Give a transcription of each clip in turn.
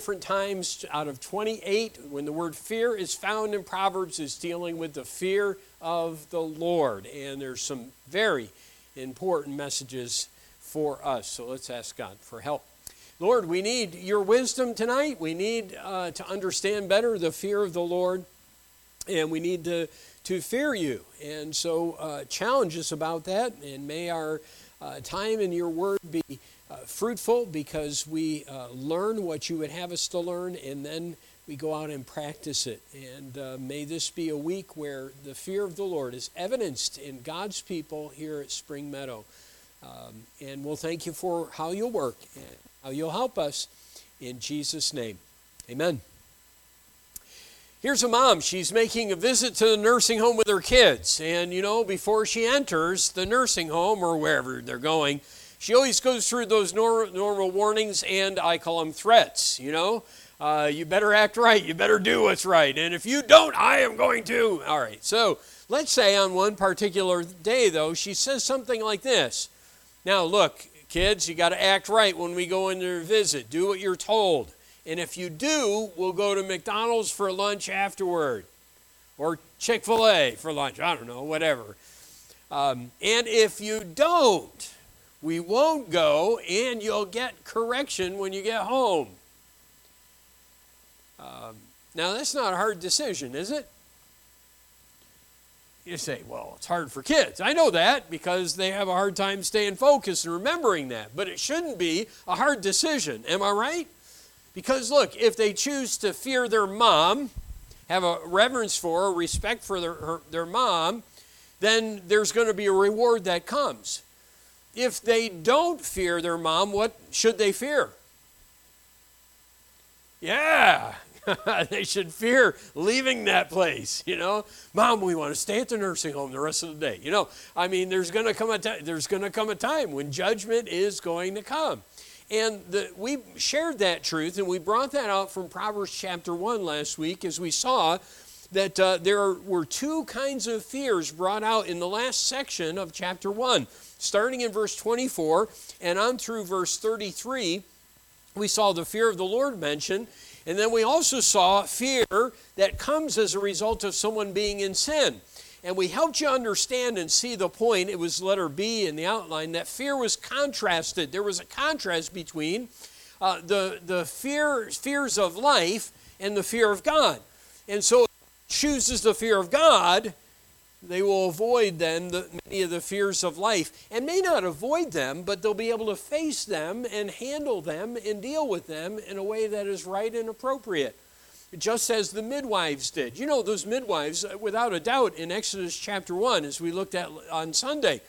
different times out of 28 when the word fear is found in Proverbs is dealing with the fear of the Lord. And there's some very important messages for us. So let's ask God for help. Lord, we need your wisdom tonight. We need uh, to understand better the fear of the Lord, and we need to, to fear you. And so, uh, challenge us about that, and may our uh, time in your word be uh, fruitful because we uh, learn what you would have us to learn, and then we go out and practice it. And uh, may this be a week where the fear of the Lord is evidenced in God's people here at Spring Meadow. Um, and we'll thank you for how you'll work and how you'll help us in Jesus' name. Amen. Here's a mom. She's making a visit to the nursing home with her kids. And, you know, before she enters the nursing home or wherever they're going, she always goes through those normal, normal warnings and I call them threats, you know. Uh, you better act right. You better do what's right. And if you don't, I am going to. All right. So let's say on one particular day, though, she says something like this Now, look, kids, you got to act right when we go in there to visit. Do what you're told. And if you do, we'll go to McDonald's for lunch afterward or Chick fil A for lunch. I don't know, whatever. Um, and if you don't, we won't go and you'll get correction when you get home. Um, now, that's not a hard decision, is it? You say, well, it's hard for kids. I know that because they have a hard time staying focused and remembering that. But it shouldn't be a hard decision. Am I right? Because look, if they choose to fear their mom, have a reverence for, respect for their, her, their mom, then there's going to be a reward that comes. If they don't fear their mom, what should they fear? Yeah, they should fear leaving that place. You know, mom, we want to stay at the nursing home the rest of the day. You know, I mean, there's going to come a time. There's going to come a time when judgment is going to come. And the, we shared that truth and we brought that out from Proverbs chapter 1 last week as we saw that uh, there were two kinds of fears brought out in the last section of chapter 1. Starting in verse 24 and on through verse 33, we saw the fear of the Lord mentioned. And then we also saw fear that comes as a result of someone being in sin. And we helped you understand and see the point. It was letter B in the outline that fear was contrasted. There was a contrast between uh, the, the fear, fears of life and the fear of God. And so, chooses the fear of God, they will avoid then the, many of the fears of life and may not avoid them, but they'll be able to face them and handle them and deal with them in a way that is right and appropriate just as the midwives did. You know, those midwives, uh, without a doubt, in Exodus chapter 1, as we looked at on Sunday,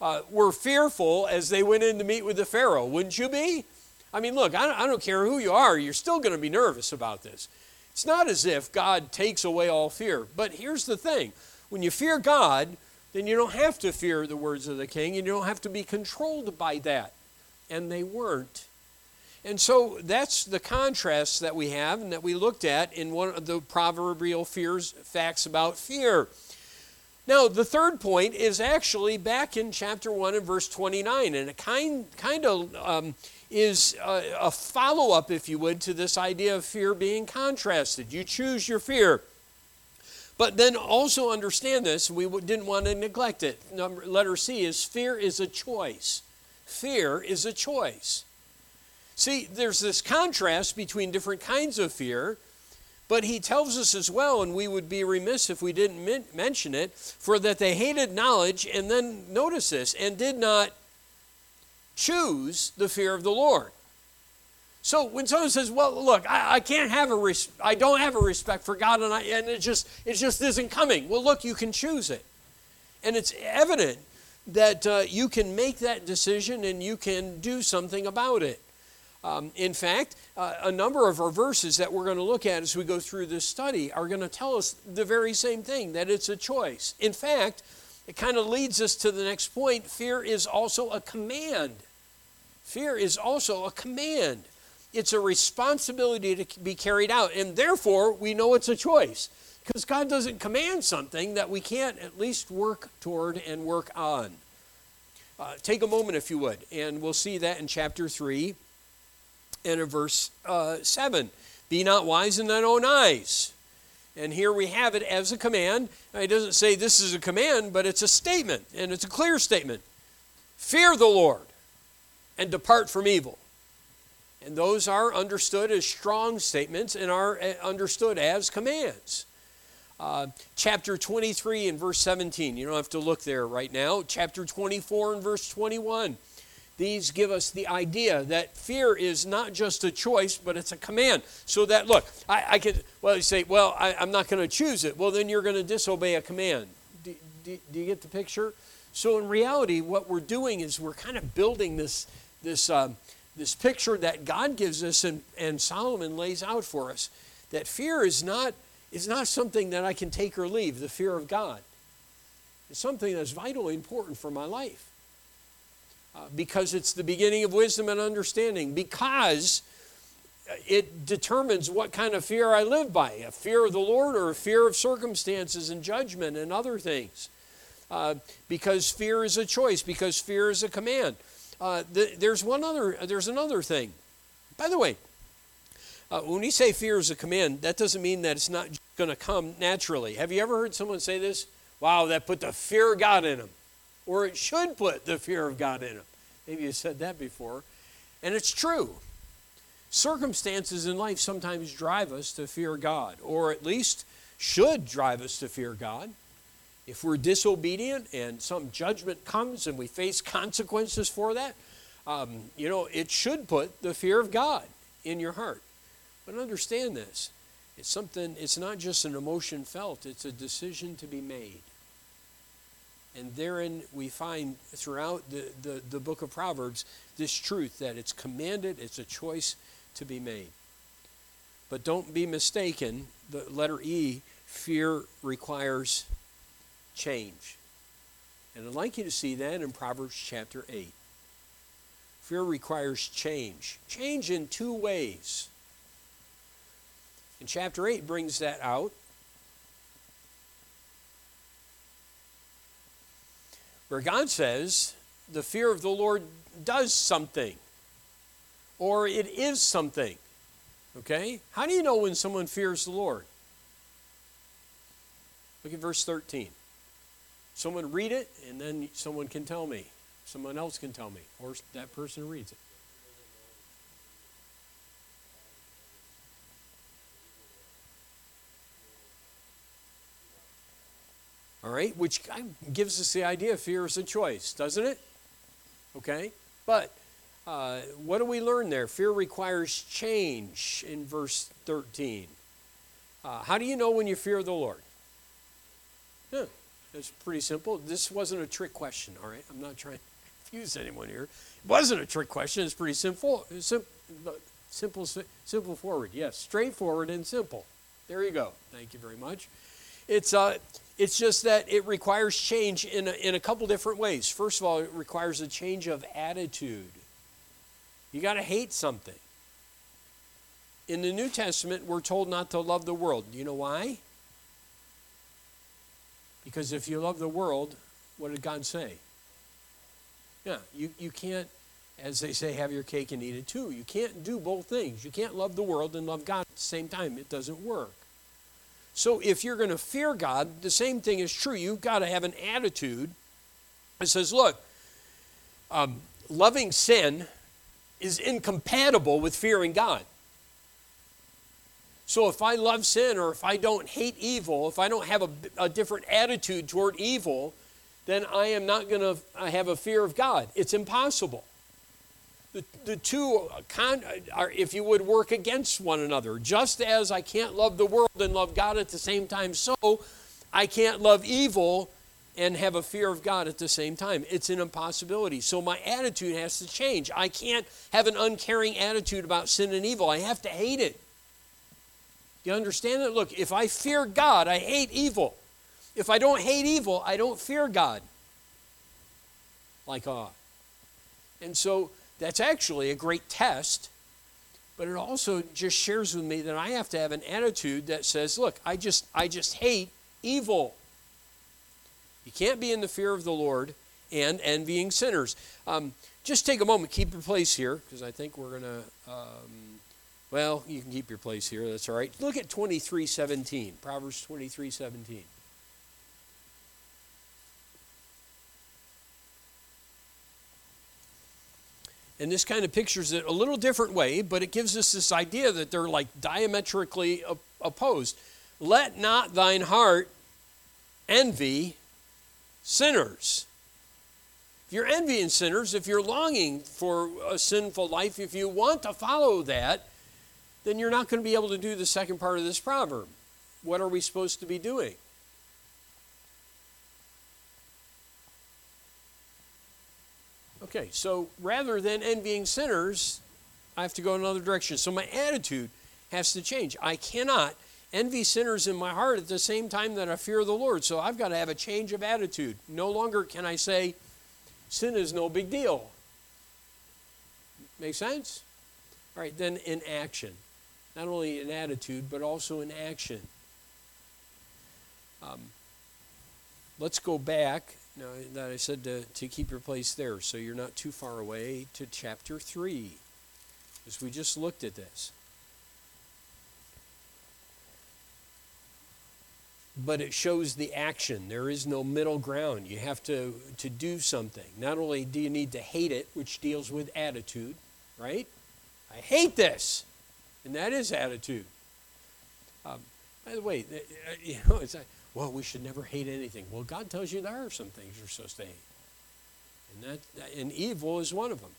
uh, were fearful as they went in to meet with the Pharaoh. Wouldn't you be? I mean, look, I don't, I don't care who you are, you're still going to be nervous about this. It's not as if God takes away all fear. But here's the thing when you fear God, then you don't have to fear the words of the king, and you don't have to be controlled by that. And they weren't. And so that's the contrast that we have and that we looked at in one of the proverbial fears facts about fear. Now, the third point is actually back in chapter 1 and verse 29, and it kind, kind of um, is a, a follow up, if you would, to this idea of fear being contrasted. You choose your fear. But then also understand this, we didn't want to neglect it. Number, letter C is fear is a choice. Fear is a choice. See, there's this contrast between different kinds of fear, but he tells us as well, and we would be remiss if we didn't mention it, for that they hated knowledge, and then notice this, and did not choose the fear of the Lord. So when someone says, "Well, look, I, I can't have a res- I don't have a respect for God, and, I, and it just it just isn't coming," well, look, you can choose it, and it's evident that uh, you can make that decision and you can do something about it. Um, in fact, uh, a number of our verses that we're going to look at as we go through this study are going to tell us the very same thing that it's a choice. In fact, it kind of leads us to the next point fear is also a command. Fear is also a command. It's a responsibility to be carried out, and therefore we know it's a choice because God doesn't command something that we can't at least work toward and work on. Uh, take a moment, if you would, and we'll see that in chapter 3 and in verse uh, 7. Be not wise in thine own eyes. And here we have it as a command. It doesn't say this is a command, but it's a statement, and it's a clear statement. Fear the Lord and depart from evil. And those are understood as strong statements and are eh, understood as commands. Uh, chapter 23 and verse 17. You don't have to look there right now. Chapter 24 and verse 21. These give us the idea that fear is not just a choice, but it's a command. So that, look, I, I could, well, you say, well, I, am not going to choose it. Well, then you're going to disobey a command. Do, do, do, you get the picture? So in reality, what we're doing is we're kind of building this, this, um, this picture that God gives us and, and Solomon lays out for us. That fear is not, is not something that I can take or leave, the fear of God. It's something that's vitally important for my life. Uh, because it's the beginning of wisdom and understanding, because it determines what kind of fear I live by a fear of the Lord or a fear of circumstances and judgment and other things. Uh, because fear is a choice, because fear is a command. Uh, the, there's one other, there's another thing. By the way, uh, when we say fear is a command, that doesn't mean that it's not going to come naturally. Have you ever heard someone say this? Wow, that put the fear of God in them or it should put the fear of God in them. Maybe you said that before. And it's true. Circumstances in life sometimes drive us to fear God, or at least should drive us to fear God. If we're disobedient and some judgment comes and we face consequences for that, um, you know, it should put the fear of God in your heart. But understand this it's something, it's not just an emotion felt, it's a decision to be made. And therein we find throughout the, the, the book of Proverbs this truth that it's commanded, it's a choice to be made. But don't be mistaken, the letter E, fear requires change. And I'd like you to see that in Proverbs chapter 8. Fear requires change. Change in two ways. And chapter 8 brings that out. where God says the fear of the Lord does something or it is something. Okay? How do you know when someone fears the Lord? Look at verse 13. Someone read it, and then someone can tell me. Someone else can tell me, or that person reads it. All right, which gives us the idea fear is a choice, doesn't it? Okay, but uh, what do we learn there? Fear requires change in verse 13. Uh, how do you know when you fear the Lord? Yeah, it's pretty simple. This wasn't a trick question, all right? I'm not trying to confuse anyone here. It wasn't a trick question. It's pretty simple. Simple, simple, simple forward. Yes, straightforward and simple. There you go. Thank you very much. It's, uh, it's just that it requires change in a, in a couple different ways. First of all, it requires a change of attitude. You got to hate something. In the New Testament, we're told not to love the world. Do you know why? Because if you love the world, what did God say? Yeah, you, you can't, as they say, have your cake and eat it too. You can't do both things. You can't love the world and love God at the same time. It doesn't work. So if you're going to fear God, the same thing is true. You've got to have an attitude that says, look, um, loving sin is incompatible with fearing God. So if I love sin or if I don't hate evil, if I don't have a, a different attitude toward evil, then I am not going to have a fear of God. It's impossible. The, the two, con, are, if you would, work against one another. Just as I can't love the world and love God at the same time, so I can't love evil and have a fear of God at the same time. It's an impossibility. So my attitude has to change. I can't have an uncaring attitude about sin and evil. I have to hate it. You understand that? Look, if I fear God, I hate evil. If I don't hate evil, I don't fear God. Like awe. And so that's actually a great test, but it also just shares with me that I have to have an attitude that says, look, I just I just hate evil. You can't be in the fear of the Lord and envying sinners. Um, just take a moment, keep your place here, because I think we're going to um, Well, you can keep your place here. That's all right. Look at 23:17. Proverbs 23:17. And this kind of pictures it a little different way, but it gives us this idea that they're like diametrically opposed. Let not thine heart envy sinners. If you're envying sinners, if you're longing for a sinful life, if you want to follow that, then you're not going to be able to do the second part of this proverb. What are we supposed to be doing? Okay, so rather than envying sinners, I have to go another direction. So my attitude has to change. I cannot envy sinners in my heart at the same time that I fear the Lord. So I've got to have a change of attitude. No longer can I say, sin is no big deal. Make sense? All right, then in action. Not only in attitude, but also in action. Um, let's go back now, that I said to, to keep your place there, so you're not too far away to chapter 3, as we just looked at this. But it shows the action. There is no middle ground. You have to, to do something. Not only do you need to hate it, which deals with attitude, right? I hate this. And that is attitude. Um, by the way, uh, you know, it's like, well, we should never hate anything. Well, God tells you there are some things you're supposed to hate. And, that, and evil is one of them.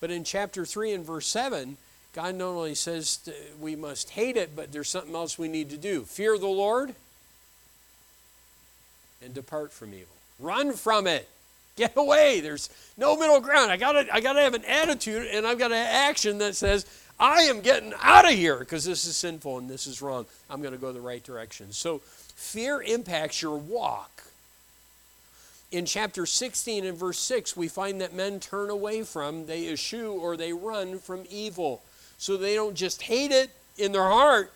But in chapter 3 and verse 7, God not only says we must hate it, but there's something else we need to do fear the Lord and depart from evil. Run from it. Get away. There's no middle ground. I gotta, I gotta have an attitude and I've got an action that says, I am getting out of here because this is sinful and this is wrong. I'm going to go the right direction. So Fear impacts your walk. In chapter 16 and verse 6, we find that men turn away from, they eschew or they run from evil. So they don't just hate it in their heart,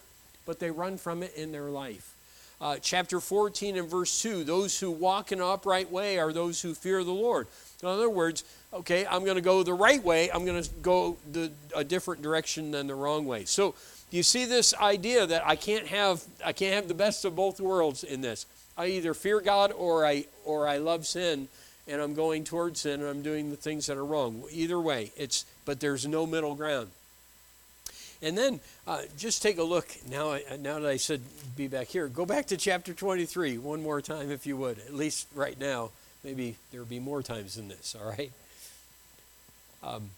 but they run from it in their life. Uh, chapter 14 and verse 2 those who walk in an upright way are those who fear the Lord. In other words, okay, I'm going to go the right way, I'm going to go the, a different direction than the wrong way. So you see this idea that I can't have I can't have the best of both worlds in this. I either fear God or I or I love sin and I'm going towards sin and I'm doing the things that are wrong. Either way, it's but there's no middle ground. And then uh, just take a look now. Now that I said be back here, go back to chapter 23 one more time if you would. At least right now. Maybe there will be more times than this. All right. Um,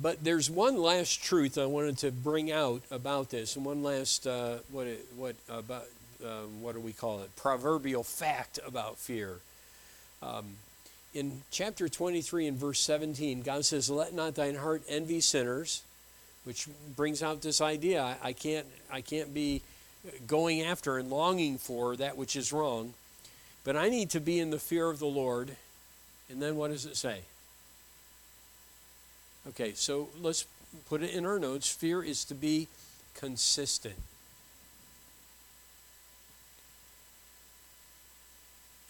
but there's one last truth I wanted to bring out about this, and one last uh, what it, what about um, what do we call it? Proverbial fact about fear. Um, in chapter 23 and verse 17, God says, "Let not thine heart envy sinners," which brings out this idea: I, I can't I can't be going after and longing for that which is wrong, but I need to be in the fear of the Lord. And then what does it say? Okay, so let's put it in our notes. Fear is to be consistent.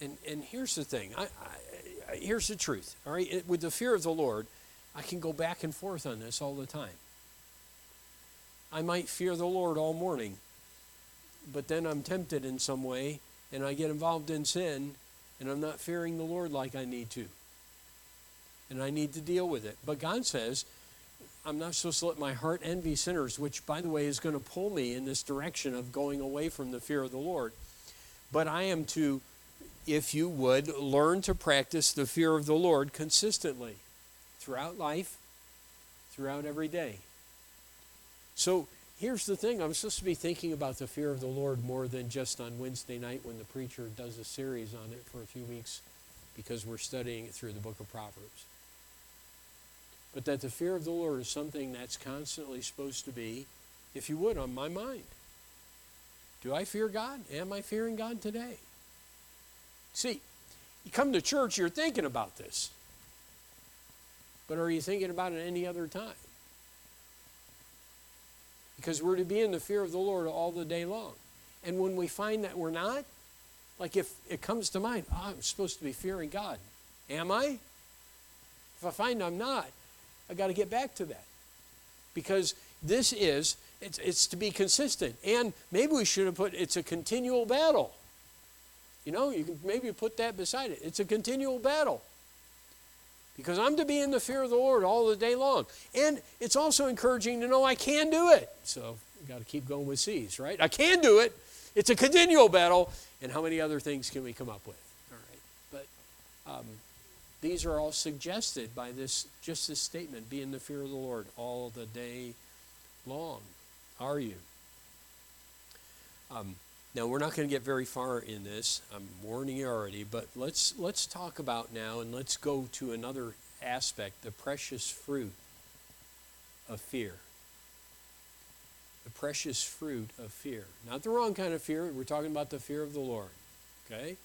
And, and here's the thing. I, I, here's the truth. All right, it, with the fear of the Lord, I can go back and forth on this all the time. I might fear the Lord all morning, but then I'm tempted in some way, and I get involved in sin, and I'm not fearing the Lord like I need to and I need to deal with it. But God says, I'm not supposed to let my heart envy sinners, which, by the way, is going to pull me in this direction of going away from the fear of the Lord. But I am to, if you would, learn to practice the fear of the Lord consistently throughout life, throughout every day. So here's the thing I'm supposed to be thinking about the fear of the Lord more than just on Wednesday night when the preacher does a series on it for a few weeks because we're studying it through the book of Proverbs but that the fear of the Lord is something that's constantly supposed to be, if you would, on my mind. Do I fear God? Am I fearing God today? See, you come to church, you're thinking about this. But are you thinking about it any other time? Because we're to be in the fear of the Lord all the day long. And when we find that we're not, like if it comes to mind, oh, I'm supposed to be fearing God. Am I? If I find I'm not, I got to get back to that. Because this is It's, it's to be consistent. And maybe we should have put it's a continual battle. You know, you can maybe put that beside it. It's a continual battle. Because I'm to be in the fear of the Lord all the day long. And it's also encouraging to know I can do it. So we've got to keep going with C's, right? I can do it. It's a continual battle. And how many other things can we come up with? All right. But um, these are all suggested by this just this statement be in the fear of the Lord all the day long. Are you? Um, now we're not going to get very far in this. I'm warning you already, but let's let's talk about now and let's go to another aspect, the precious fruit of fear. The precious fruit of fear. Not the wrong kind of fear. We're talking about the fear of the Lord. Okay?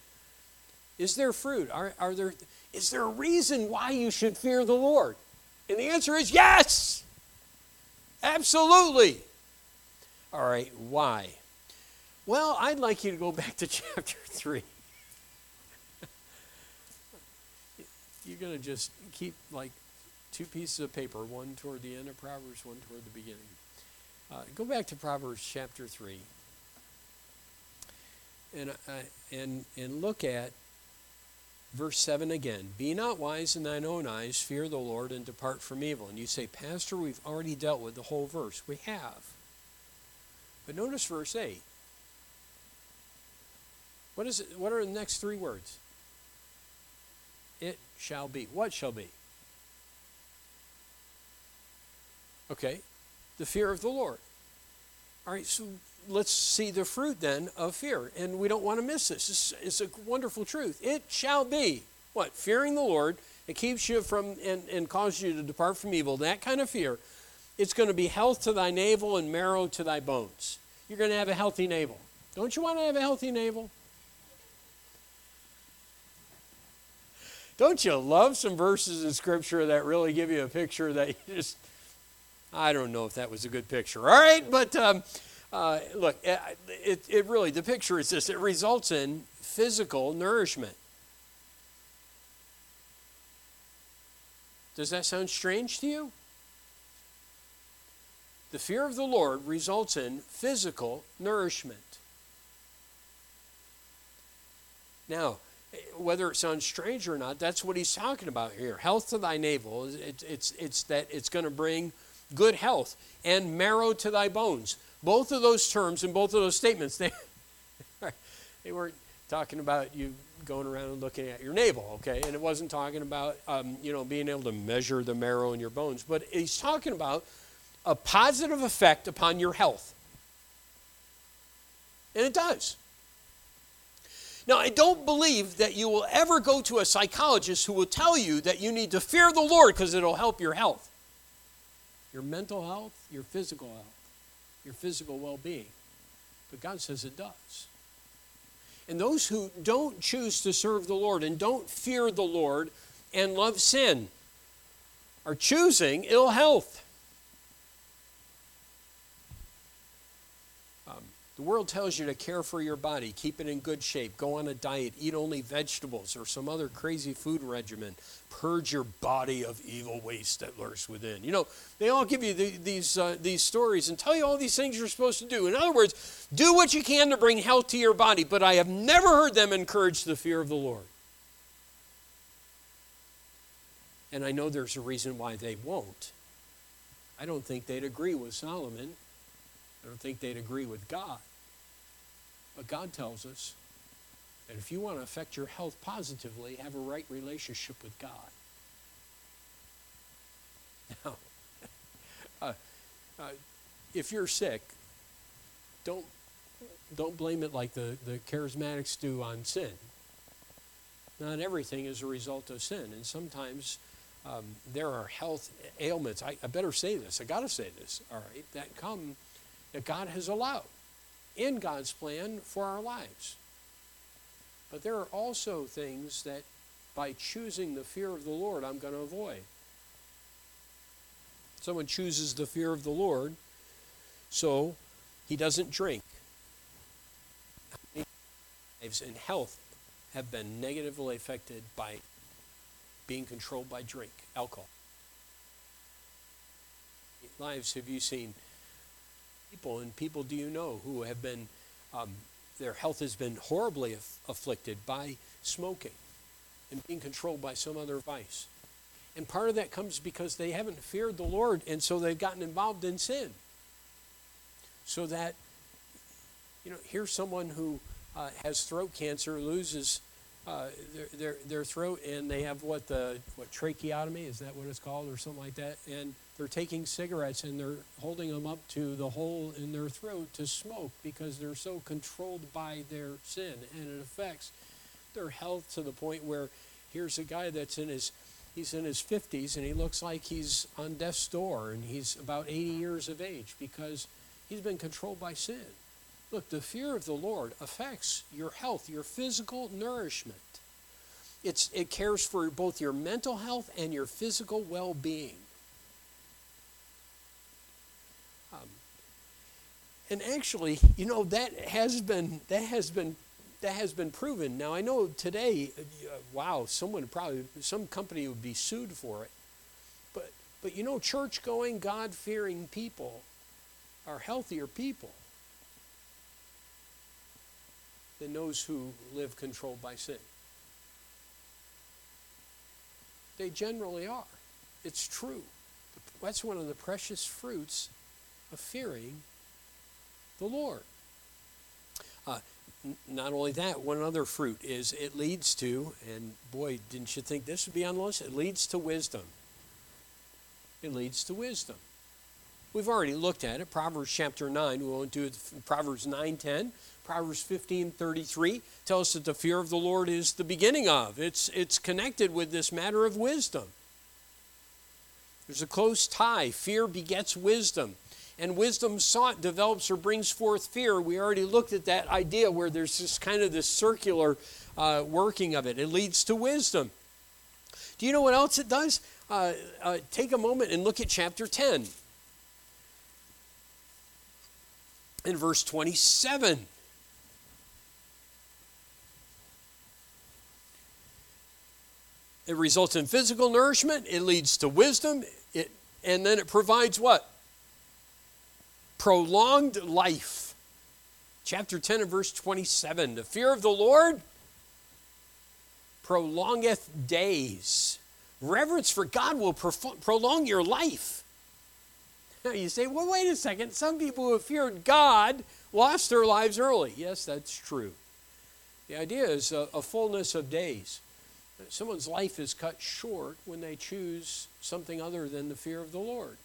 Is there fruit? Are, are there is there a reason why you should fear the Lord? And the answer is yes. Absolutely. All right, why? Well, I'd like you to go back to chapter 3. You're going to just keep like two pieces of paper, one toward the end of Proverbs, one toward the beginning. Uh, go back to Proverbs chapter 3 and, uh, and, and look at verse 7 again. Be not wise in thine own eyes, fear the Lord, and depart from evil. And you say, Pastor, we've already dealt with the whole verse. We have. But notice verse 8. What is it? What are the next three words? It shall be. What shall be? Okay, the fear of the Lord. All right, so let's see the fruit then of fear. And we don't want to miss this. It's, it's a wonderful truth. It shall be. What? Fearing the Lord. It keeps you from and, and causes you to depart from evil. That kind of fear. It's going to be health to thy navel and marrow to thy bones. You're going to have a healthy navel. Don't you want to have a healthy navel? Don't you love some verses in Scripture that really give you a picture that you just, I don't know if that was a good picture. All right, but um, uh, look, it, it really, the picture is this it results in physical nourishment. Does that sound strange to you? The fear of the Lord results in physical nourishment. Now, whether it sounds strange or not, that's what he's talking about here. Health to thy navel, it's, it's, it's that it's going to bring good health, and marrow to thy bones. Both of those terms and both of those statements, they, they weren't talking about you going around and looking at your navel, okay? And it wasn't talking about, um, you know, being able to measure the marrow in your bones. But he's talking about a positive effect upon your health. And it does. Now, I don't believe that you will ever go to a psychologist who will tell you that you need to fear the Lord because it'll help your health. Your mental health, your physical health, your physical well being. But God says it does. And those who don't choose to serve the Lord and don't fear the Lord and love sin are choosing ill health. The world tells you to care for your body, keep it in good shape, go on a diet, eat only vegetables or some other crazy food regimen, purge your body of evil waste that lurks within. You know, they all give you the, these, uh, these stories and tell you all these things you're supposed to do. In other words, do what you can to bring health to your body, but I have never heard them encourage the fear of the Lord. And I know there's a reason why they won't. I don't think they'd agree with Solomon. I don't think they'd agree with God. But God tells us that if you want to affect your health positively, have a right relationship with God. Now, uh, uh, if you're sick, don't don't blame it like the, the charismatics do on sin. Not everything is a result of sin, and sometimes um, there are health ailments. I, I better say this. I got to say this. All right, that come that God has allowed in God's plan for our lives. But there are also things that by choosing the fear of the Lord, I'm going to avoid. Someone chooses the fear of the Lord, so he doesn't drink. Lives and health have been negatively affected by being controlled by drink, alcohol. Lives have you seen people and people do you know who have been, um, their health has been horribly aff- afflicted by smoking and being controlled by some other vice. And part of that comes because they haven't feared the Lord, and so they've gotten involved in sin. So that, you know, here's someone who uh, has throat cancer, loses uh, their, their, their throat, and they have what the what tracheotomy is that what it's called, or something like that, and they're taking cigarettes and they're holding them up to the hole in their throat to smoke because they're so controlled by their sin, and it affects their health to the point where here's a guy that's in his he's in his 50s and he looks like he's on death's door and he's about 80 years of age because he's been controlled by sin. Look, the fear of the Lord affects your health, your physical nourishment. It's, it cares for both your mental health and your physical well being. Um, and actually, you know, that has been, that has been that has been proven. Now I know today, uh, wow, someone probably some company would be sued for it. But but you know, church going, God fearing people are healthier people than those who live controlled by sin. They generally are. It's true. That's one of the precious fruits of fearing the Lord. Uh, not only that, one other fruit is it leads to, and boy, didn't you think this would be on the list? It leads to wisdom. It leads to wisdom. We've already looked at it. Proverbs chapter 9, we won't do it. Proverbs 9 10. Proverbs 15 33 tell us that the fear of the Lord is the beginning of. It's, it's connected with this matter of wisdom. There's a close tie. Fear begets wisdom and wisdom sought develops or brings forth fear. We already looked at that idea where there's this kind of this circular uh, working of it. It leads to wisdom. Do you know what else it does? Uh, uh, take a moment and look at chapter 10. In verse 27. It results in physical nourishment, it leads to wisdom, it, and then it provides what? prolonged life. Chapter 10 and verse 27. The fear of the Lord prolongeth days. Reverence for God will prolong your life. Now you say, well, wait a second. Some people who have feared God lost their lives early. Yes, that's true. The idea is a, a fullness of days. Someone's life is cut short when they choose something other than the fear of the Lord.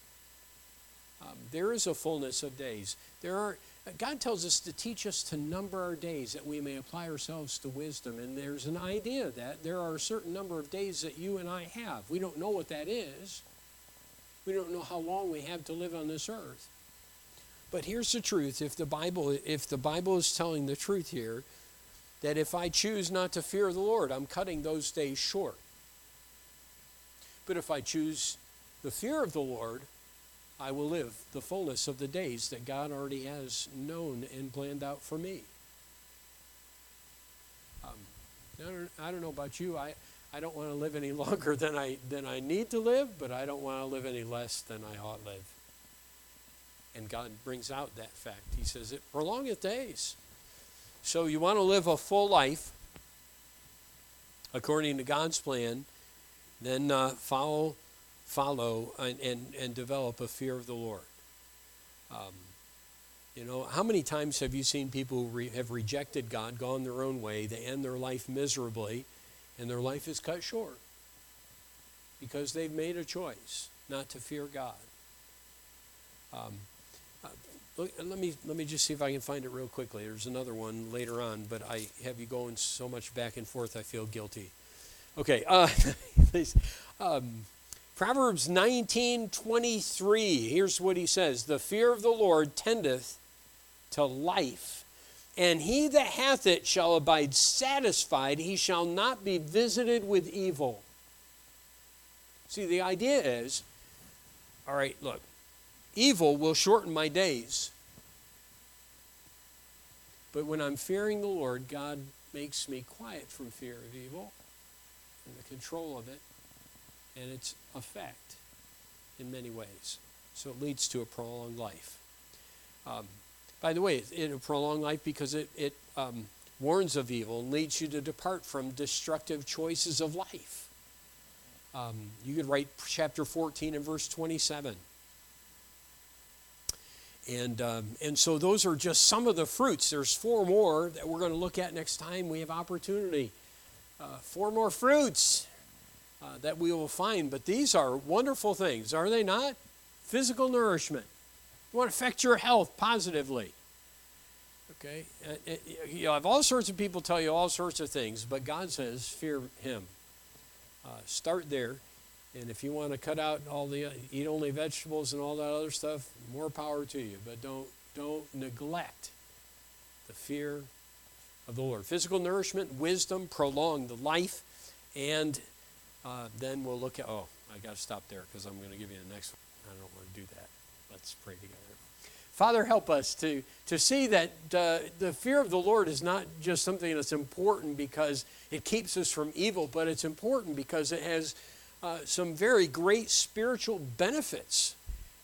Um, there is a fullness of days. There are, God tells us to teach us to number our days that we may apply ourselves to wisdom. And there's an idea that there are a certain number of days that you and I have. We don't know what that is. We don't know how long we have to live on this earth. But here's the truth. If the Bible, if the Bible is telling the truth here, that if I choose not to fear the Lord, I'm cutting those days short. But if I choose the fear of the Lord, I will live the fullness of the days that God already has known and planned out for me. Um, I, don't, I don't know about you. I, I don't want to live any longer than I, than I need to live, but I don't want to live any less than I ought to live. And God brings out that fact. He says, It prolongeth days. So you want to live a full life according to God's plan, then uh, follow follow and, and, and develop a fear of the Lord. Um, you know, how many times have you seen people who re- have rejected God, gone their own way, they end their life miserably, and their life is cut short because they've made a choice not to fear God? Um, uh, look, let me let me just see if I can find it real quickly. There's another one later on, but I have you going so much back and forth. I feel guilty. Okay, uh, um, Proverbs 19:23. Here's what he says: "The fear of the Lord tendeth to life, and he that hath it shall abide satisfied; he shall not be visited with evil." See, the idea is, all right, look, evil will shorten my days. But when I'm fearing the Lord, God makes me quiet from fear of evil and the control of it and its effect in many ways. So it leads to a prolonged life. Um, by the way, it'll prolong life because it, it um, warns of evil and leads you to depart from destructive choices of life. Um, you could write chapter 14 and verse 27. And, um, and so those are just some of the fruits. There's four more that we're going to look at next time we have opportunity. Uh, four more fruits uh, that we will find. But these are wonderful things, are they not? Physical nourishment. To affect your health positively. Okay? Uh, you have all sorts of people tell you all sorts of things, but God says, fear Him. Uh, start there. And if you want to cut out all the eat only vegetables and all that other stuff, more power to you. But don't don't neglect the fear of the Lord. Physical nourishment, wisdom, prolong the life, and uh, then we'll look at. Oh, I got to stop there because I'm going to give you the next one. I don't want to do that. Let's pray together. Father, help us to, to see that uh, the fear of the Lord is not just something that's important because it keeps us from evil, but it's important because it has uh, some very great spiritual benefits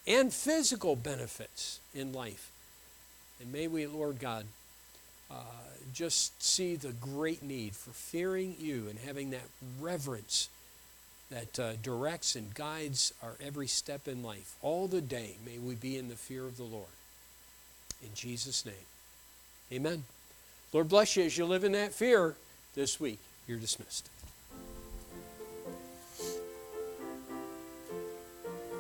and physical benefits in life. And may we, Lord God, uh, just see the great need for fearing you and having that reverence that uh, directs and guides our every step in life. All the day, may we be in the fear of the Lord. In Jesus' name, amen. Lord bless you as you live in that fear this week. You're dismissed.